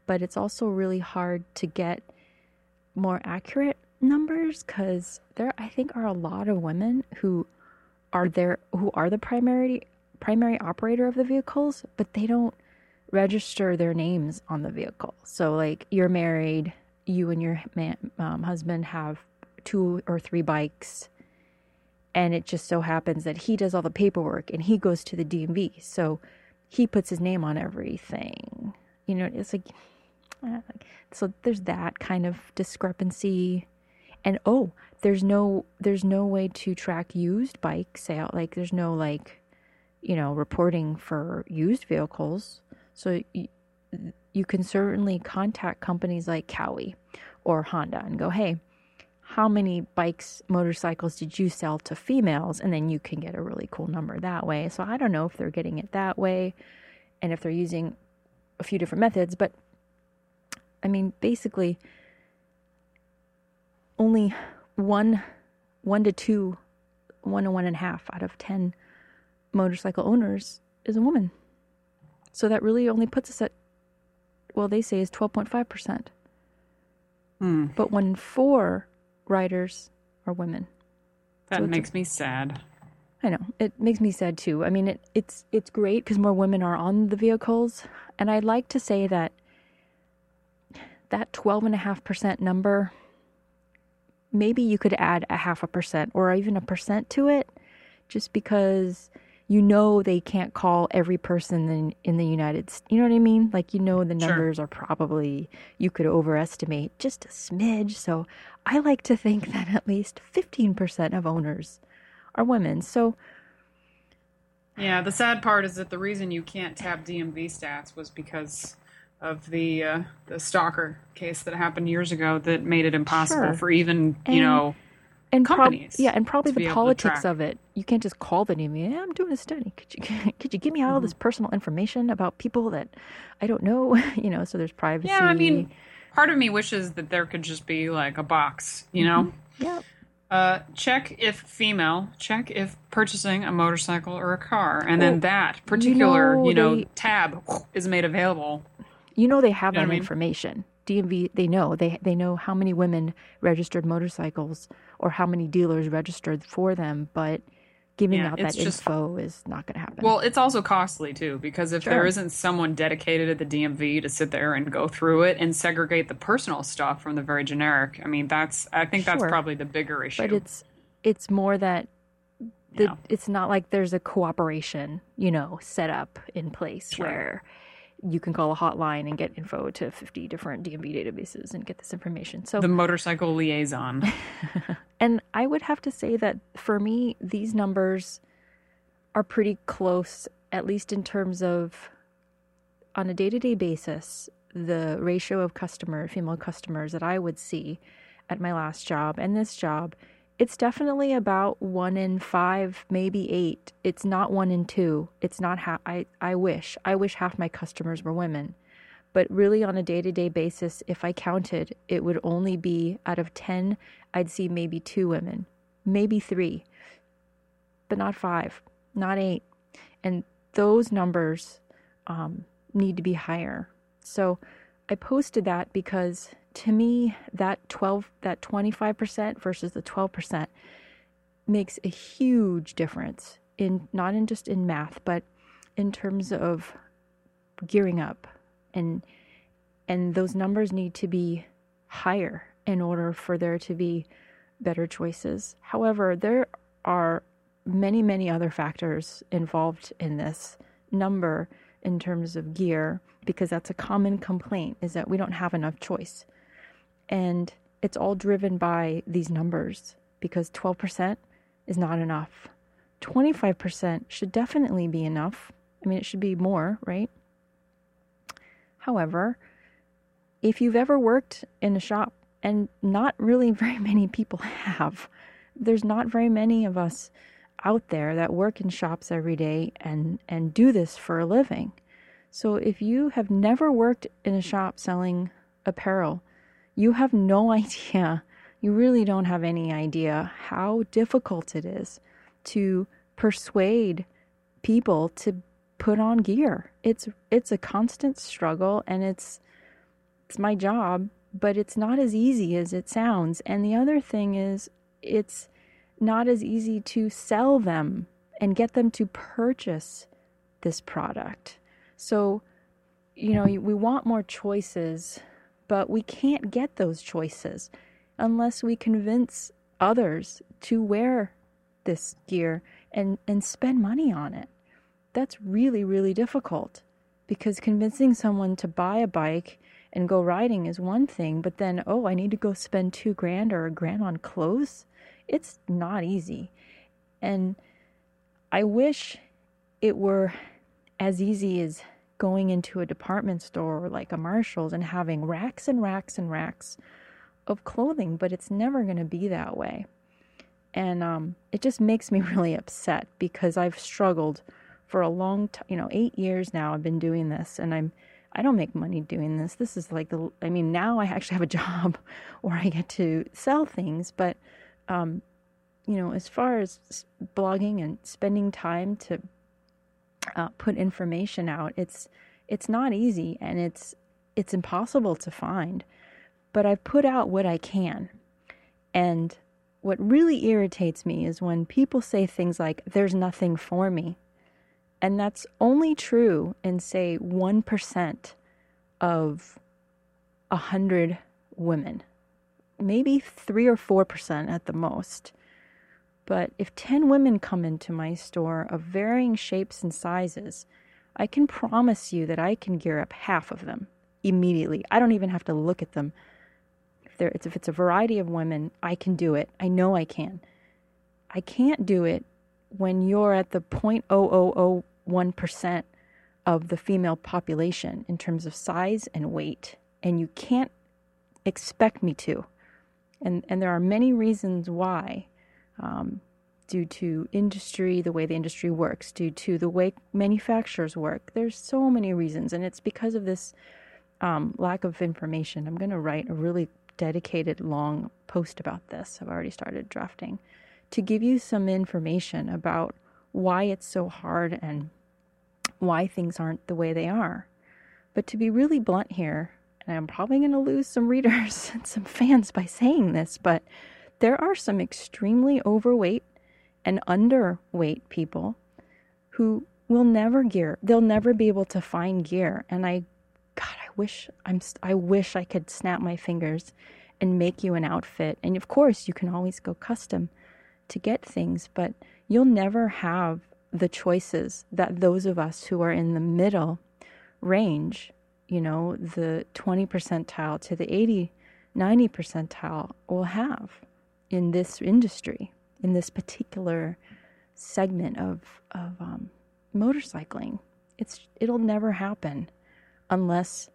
But it's also really hard to get more accurate numbers because there, I think, are a lot of women who are there, who are the primary primary operator of the vehicles, but they don't register their names on the vehicle. So, like, you're married, you and your man, um, husband have two or three bikes and it just so happens that he does all the paperwork and he goes to the DMV. So he puts his name on everything. You know, it's like, so there's that kind of discrepancy. and oh, there's no there's no way to track used bike sale. Like there's no like, you know, reporting for used vehicles. So you, you can certainly contact companies like Kawi or Honda and go, hey, how many bikes, motorcycles did you sell to females? And then you can get a really cool number that way. So I don't know if they're getting it that way and if they're using a few different methods, but I mean, basically, only one, one to two, one to one and a half out of 10 motorcycle owners is a woman. So that really only puts us at, well, they say is 12.5%. Hmm. But one in four riders are women. That So it's a- makes me sad. I know it makes me sad too. I mean, it, it's it's great because more women are on the vehicles, and I'd like to say that that twelve and a half percent number, maybe you could add a half a percent or even a percent to it, just because you know they can't call every person in, in the United States. You know what I mean? Like you know the Sure. numbers are probably you could overestimate just a smidge. So I like to think that at least fifteen percent of owners are women. So Yeah, the sad part is that the reason you can't tap DMV stats was because of the uh, the stalker case that happened years ago that made it impossible Sure. for even And- you know and prob- yeah, and probably the politics of it. You can't just call the DMV. Yeah, I'm doing a study. Could you could you give me all this Mm-hmm. personal information about people that I don't know? you know, so there's privacy. yeah. I mean, part of me wishes that there could just be like a box, you know. yeah, Uh, check if female. Check if purchasing a motorcycle or a car, and then that particular, know, you know, they- tab is made available. you know they have You know that I mean? information. DMV, they know they they know how many women registered motorcycles or how many dealers registered for them, but giving Yeah, out that just- info is not going to happen. Well, it's also costly too because if Sure. there isn't someone dedicated at the DMV to sit there and go through it and segregate the personal stuff from the very generic, I mean, that's I think that's Sure. probably the bigger issue. but it's it's more that the, Yeah. it's not like there's a cooperation, you know, set up in place Sure. where you can call a hotline and get info to 50 different DMV databases and get this information. So the motorcycle liaison. And I would have to say that for me, these numbers are pretty close, at least in terms of on a day to day basis, the ratio of customer, female customers that I would see at my last job and this job. It's definitely about one in five, maybe eight. It's not one in two. It's not half. I, I wish. I wish half my customers were women. But really, on a day to day basis, if I counted, it would only be out of 10, I'd see maybe two women, maybe three, but not five, not eight. And those numbers um, need to be higher. So I posted that because to me, that 12, that 25% versus the 12% makes a huge difference in not in just in math, but in terms of gearing up and and those numbers need to be higher in order for there to be better choices. However, there are many many other factors involved in this number in terms of gear because that's a common complaint is that we don't have enough choice. And it's all driven by these numbers because 12% is not enough. 25% should definitely be enough. I mean, it should be more, right? However, if you've ever worked in a shop, and not really very many people have, there's not very many of us out there that work in shops every day and, and do this for a living. So if you have never worked in a shop selling apparel, you have no idea, you really don't have any idea how difficult it is to persuade people to put on gear. It's it's a constant struggle and it's it's my job, but it's not as easy as it sounds. And the other thing is it's not as easy to sell them and get them to purchase this product. So, you know, we want more choices, but we can't get those choices unless we convince others to wear this gear and, and spend money on it. That's really, really difficult because convincing someone to buy a bike and go riding is one thing, but then, oh, I need to go spend two grand or a grand on clothes. It's not easy. And I wish it were as easy as going into a department store like a Marshall's and having racks and racks and racks of clothing, but it's never going to be that way. And um, it just makes me really upset because I've struggled for a long time, you know, eight years now. I've been doing this, and I'm I don't make money doing this. This is like the I mean now I actually have a job where I get to sell things, but um, you know, as far as blogging and spending time to uh, put information out, it's it's not easy and it's it's impossible to find. But I've put out what I can, and what really irritates me is when people say things like, "There's nothing for me," and that's only true in say one percent of a hundred women, maybe three or four percent at the most. But if 10 women come into my store of varying shapes and sizes, I can promise you that I can gear up half of them immediately. I don't even have to look at them. If, there, if it's a variety of women, I can do it. I know I can. I can't do it when you're at the 0.0001% of the female population in terms of size and weight, and you can't expect me to. And, and there are many reasons why um, due to industry, the way the industry works, due to the way manufacturers work. There's so many reasons, and it's because of this um, lack of information. I'm going to write a really dedicated long post about this. I've already started drafting to give you some information about why it's so hard and why things aren't the way they are. But to be really blunt here, and I'm probably going to lose some readers and some fans by saying this, but there are some extremely overweight and underweight people who will never gear. They'll never be able to find gear. And I, God, I wish I'm. I wish I could snap my fingers and make you an outfit. And of course, you can always go custom to get things, but you'll never have the choices that those of us who are in the middle range, you know, the 20 percentile to the 80, 90 percentile will have in this industry, in this particular segment of of um, motorcycling. It's it'll never happen unless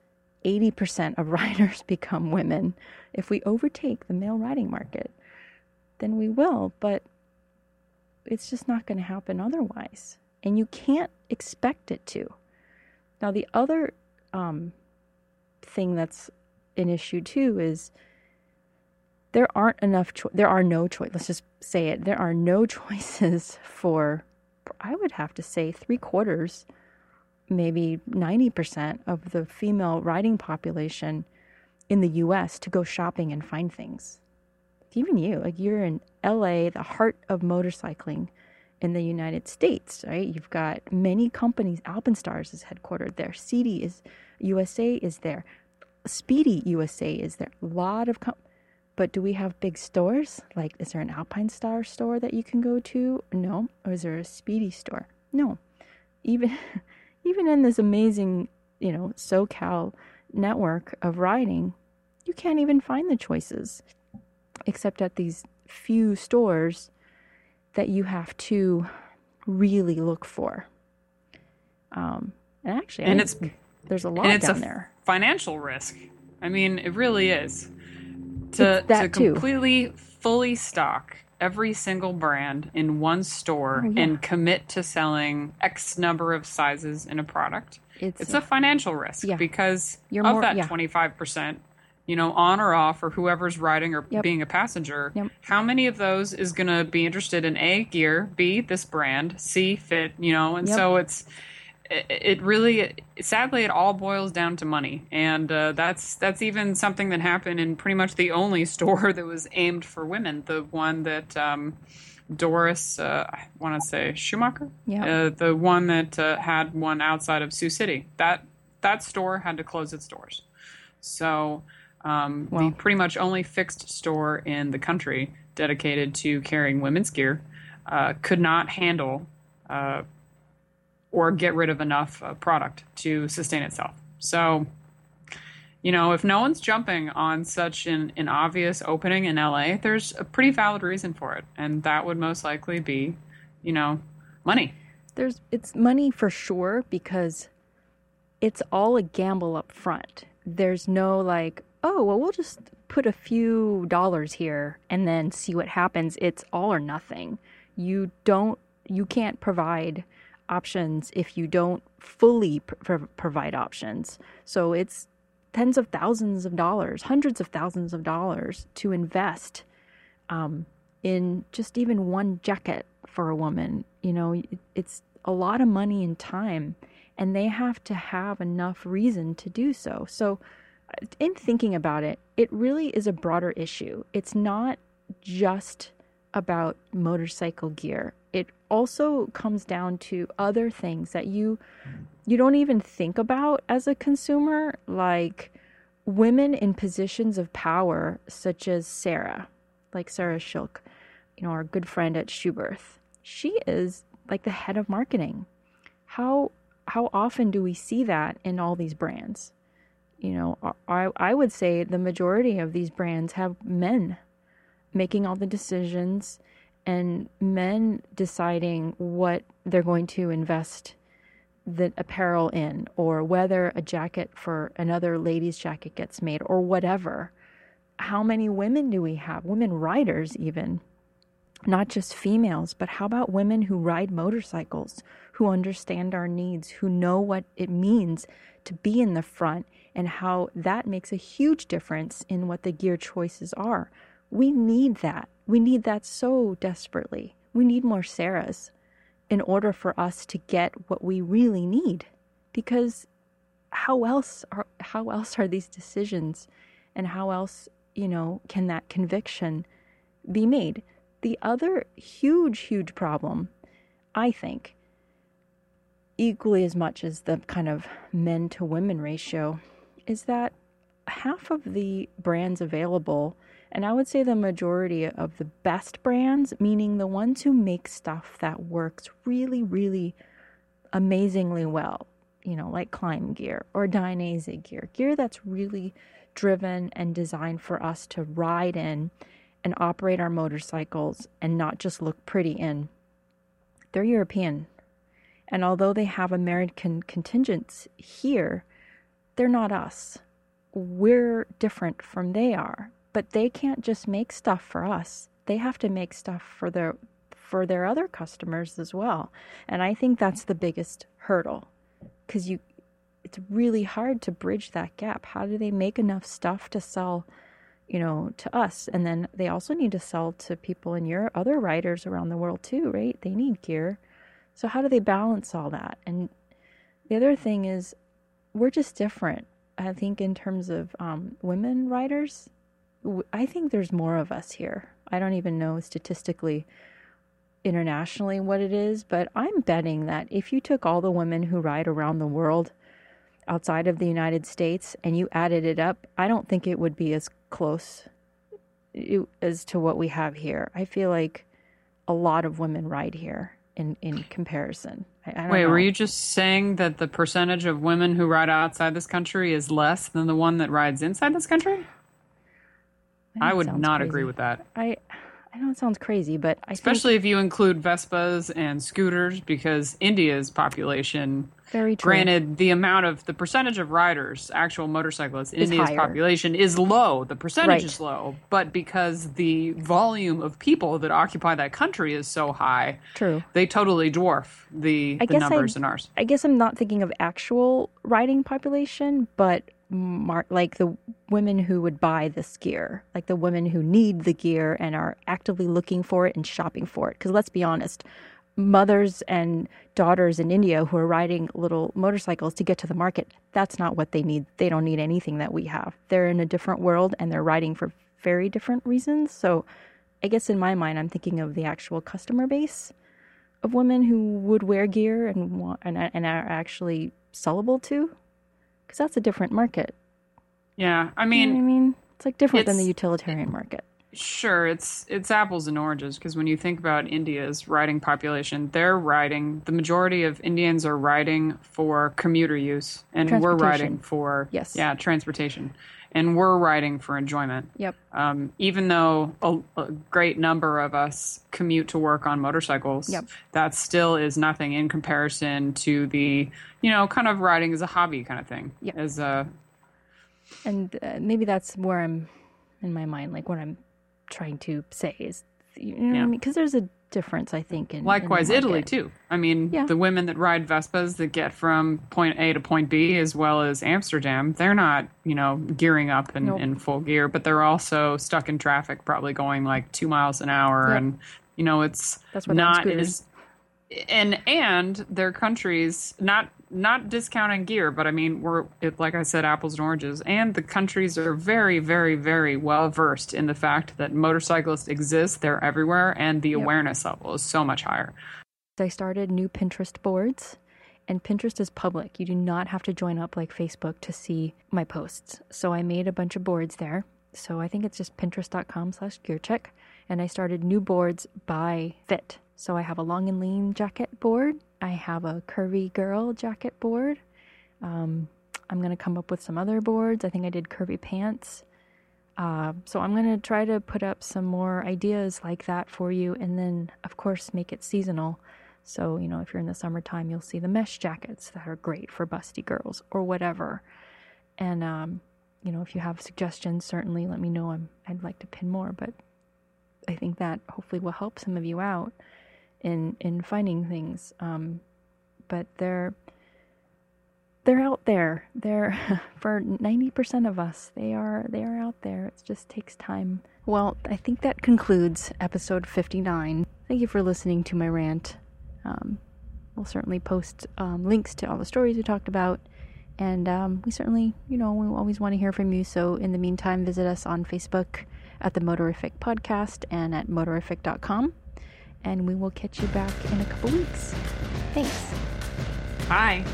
80% of riders become women. If we overtake the male riding market, then we will, but it's just not going to happen otherwise. And you can't expect it to. Now, the other um, thing that's an issue too is there aren't enough cho- there are no choice let's just say it there are no choices for i would have to say three quarters maybe 90% of the female riding population in the us to go shopping and find things. Even you like you're in la the heart of motorcycling in the united states right? You've got many companies alpinestars is headquartered there cd is usa is there Spidi usa is there a lot of companies but do we have big stores? Like, is there an Alpine Star store that you can go to? No. Or is there a Spidi store? No. Even, even in this amazing, you know, SoCal network of riding, you can't even find the choices, except at these few stores that you have to really look for. Um, and actually, and it's there's a lot and it's down a there. Financial risk. I mean, it really is to to completely too. fully stock every single brand in one store oh, yeah. and commit to selling X number of sizes in a product. It's, it's a financial risk yeah. because You're of more, that twenty five percent, you know, on or off or whoever's riding or yep. being a passenger, yep. how many of those is going to be interested in A gear, B this brand, C fit, you know, and yep. so it's it really sadly it all boils down to money. And uh, that's that's even something that happened in pretty much the only store that was aimed for women. The one that um, doris uh, i want to say schumacher? Yeah. Uh, the one that uh, had one outside of sioux city. That that store had to close its doors. So um, well. the pretty much only fixed store in the country dedicated to carrying women's gear uh, could not handle uh, or get rid of enough uh, product to sustain itself. So you know, if no one's jumping on such an, an obvious opening in LA, there's a pretty valid reason for it. And that would most likely be, you know, money. There's it's money for sure because it's all a gamble up front. There's no like, oh, well, we'll just put a few dollars here and then see what happens. It's all or nothing. You don't, you can't provide options if you don't fully pr- provide options. So it's tens of thousands of dollars, hundreds of thousands of dollars to invest um, in just even one jacket for a woman. You know, it's a lot of money and time, and they have to have enough reason to do so. So, uh, in thinking about it, it really is a broader issue. It's not just about motorcycle gear. It also comes down to other things that you you don't even think about as a consumer like women in positions of power such as Sarah, like Sarah Schilk, you know, our good friend at Schuberth. She is like the head of marketing. How how often do we see that in all these brands? You know, I I would say the majority of these brands have men making all the decisions and men deciding what they're going to invest the apparel in or whether a jacket for another lady's jacket gets made or whatever. How many women do we have? Women riders, even not just females, but how about women who ride motorcycles, who understand our needs, who know what it means to be in the front, and how that makes a huge difference in what the gear choices are. We need that. We need that so desperately. We need more Sarahs in order for us to get what we really need. Because how else are how else are these decisions and how else, you know, can that conviction be made? The other huge, huge problem, I think, equally as much as the kind of men to women ratio, is that half of the brands available, and I would say the majority of the best brands, meaning the ones who make stuff that works really, really amazingly well, you know, like Klim gear or Dainese gear, gear that's really driven and designed for us to ride in and operate our motorcycles and not just look pretty in. They're European. And although they have American contingents here, they're not us. We're different from they are. But they can't just make stuff for us. They have to make stuff for their for their other customers as well. And I think that's the biggest hurdle cuz you it's really hard to bridge that gap. How do they make enough stuff to sell you know, to us. And then they also need to sell to people in Europe, other writers around the world too, right? They need gear. So how do they balance all that? And the other thing is, we're just different. I think in terms of um, women writers, I think there's more of us here. I don't even know statistically internationally what it is, but I'm betting that if you took all the women who ride around the world outside of the United States and you added it up, I don't think it would be as close as to what we have here. I feel like a lot of women ride here in in comparison. I, I Wait, know. were you just saying that the percentage of women who ride outside this country is less than the one that rides inside this country? I, I would not crazy. agree with that. I I know it sounds crazy, but I especially if you include Vespas and scooters, because India's population, very true. granted, the amount of the percentage of riders, actual motorcyclists in Is India's higher. population is low. The percentage Right. is low, but because the volume of people that occupy that country is so high, True. they totally dwarf the, the guess I- numbers in ours. I guess I'm not thinking of actual riding population, but mar- like the women who would buy this gear, like the women who need the gear and are actively looking for it and shopping for it. Because let's be honest, mothers and daughters in India who are riding little motorcycles to get to the market, that's not what they need. They don't need anything that we have. They're in a different world and they're riding for very different reasons. So I guess in my mind, I'm thinking of the actual customer base of women who would wear gear and want and, and are actually sellable to, because that's a different market. Yeah, I You know I mean, mean, it's like different than the it's- utilitarian market. Sure, it's it's apples and oranges because when you think about India's riding population, they're riding. The majority of Indians are riding for commuter use, and we're riding for Yes. yeah, transportation, and we're riding for enjoyment. Yep. Um, even though a, a great number of us commute to work on motorcycles, Yep. that still is nothing in comparison to the you know kind of riding as a hobby kind of thing. Yep. As a and uh, maybe that's where I'm in my mind, like what I'm trying to say is, you know, Yeah. because there's a difference, I think. In, in Likewise, Italy too. I mean, Yeah. the women that ride Vespas that get from point A to point B, as well as Amsterdam, they're not, you know, gearing up in, Nope. in full gear, but they're also stuck in traffic, probably going like two miles an hour, Yep. and you know, it's That's not as and and their countries not not discounting gear, but I mean we're it, like I said, apples and oranges, and the countries are very, very, very well versed in the fact that motorcyclists exist. They're everywhere, and the Yep. awareness level is so much higher. I started new Pinterest boards, and Pinterest is public. You do not have to join up like Facebook to see my posts. So I made a bunch of boards there. So I think it's just pinterest.com slash gearcheck. And I started new boards by fit. So I have a long and lean jacket board. I have a curvy girl jacket board. Um, I'm going to come up with some other boards. I think I did curvy pants. Uh, so I'm going to try to put up some more ideas like that for you. And then, of course, make it seasonal. So, you know, if you're in the summertime, you'll see the mesh jackets that are great for busty girls or whatever. And, um, you know, if you have suggestions, certainly let me know. I'm, I'd like to pin more, but I think that hopefully will help some of you out in in finding things. Um, but they're they're out there. They're for ninety percent of us. They are they are out there. It just takes time. Well, I think that concludes episode fifty nine. Thank you for listening to my rant. Um, we'll certainly post um, links to all the stories we talked about. And um, we certainly, you know, we always want to hear from you. So in the meantime, visit us on Facebook at the Motorific Podcast and at motorific.com. And we will catch you back in a couple weeks. Thanks. Bye.